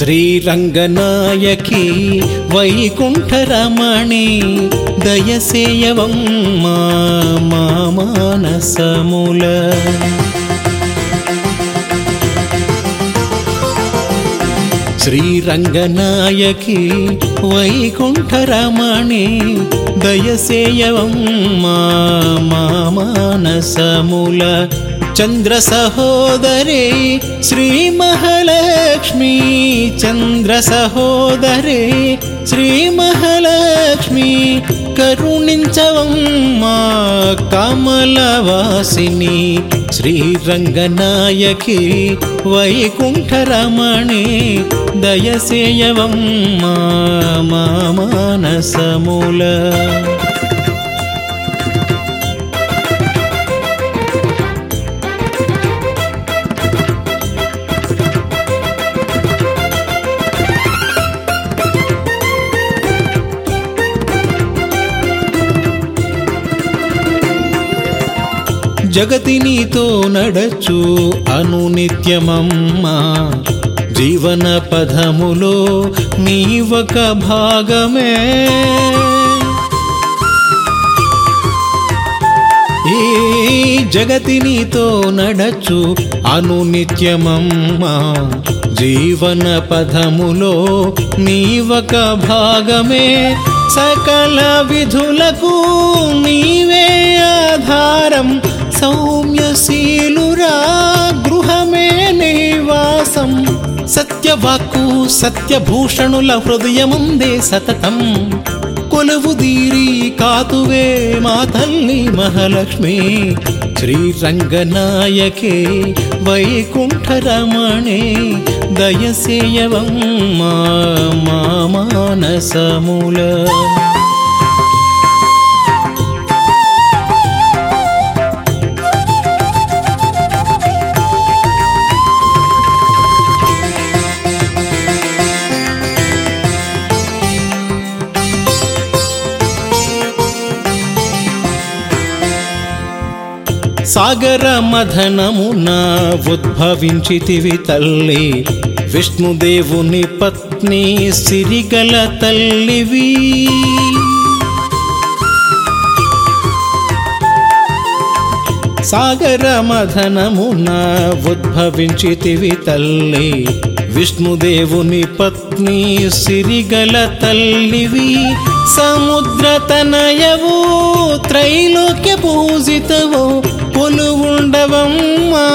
శ్రీరంగనాయకి వైకుంఠరమణి దయసేయవమ్మా మా మానసముల. శ్రీరంగనాయకి వైకుంఠరమణి దయసేయవమ్మా మా మానసముల. चन्द्रसहोदरे श्रीमहालक्ष्मी। चन्द्रसहोदरे श्रीमहालक्ष्मी। करुणञ्चवं मा कामलवासिनी। श्रीरङ्गनायकी वैकुण्ठरमणे। दयसेयवं मा मानसमूल। జగతి నీతో నడచు అనునిత్యమమ్మా. జీవన పదములో ఒక భాగమే. ఈ జగతి నీతో నడచు అనునిత్యమమ్మా. జీవన పథములో నీ ఒక భాగమే. సకల విధులకు నీవే ఆధారం. సౌమ్యశీలురా గృహమే నివాసం సత్యవాక్కు సత్యభూషణుల హృదయముందే సతతం. కొలువు దీరి కాతువే మా తల్లి మహాలక్ష్మి. श्रीरङ्गनायके वैकुण्ठरमणे दयसेयवं मा मानसमूल। సాగర మథనమున ఉద్భవించితివి తల్లి. విష్ణుదేవుని పత్ని సిరిగల తల్లివి. సాగర మథనమున ఉద్భవించితివి తల్లి. విష్ణుదేవుని పత్ని సిరిగల తల్లివి సముద్ర తనయవు త్రైలోక్య పూజితవు. పొలువుండవమ్మా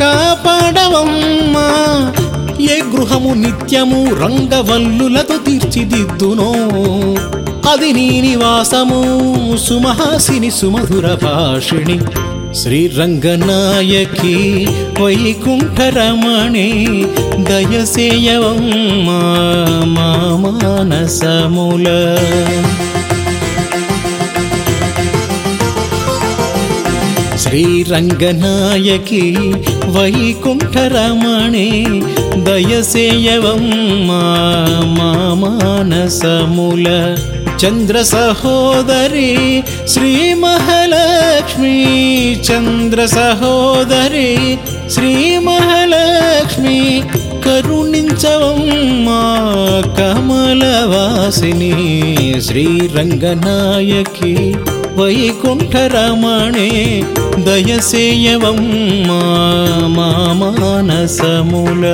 కాపాడవమ్మా. ఏ గృహము నిత్యము రంగవల్లులతో తీర్చిదిద్దునో. అది నీ నివాసము సుమహాసిని సుమధుర భాషిణి. శ్రీరంగనాయకి వైకుంఠరమణి దయసేయవమ్మా మా మానసముల. శ్రీరంగనాయకి వైకుంఠరమణి దయసేయవం మా మానసముల. చంద్ర సహోదరి శ్రీ మహాలక్ష్మి చంద్ర సహోదరి శ్రీ మహాలక్ష్మి కరుణించవమ్మా కమలవాసిని శ్రీరంగనాయకి వైకుంఠరమణే దయసేయవమ్మా మా మానసముల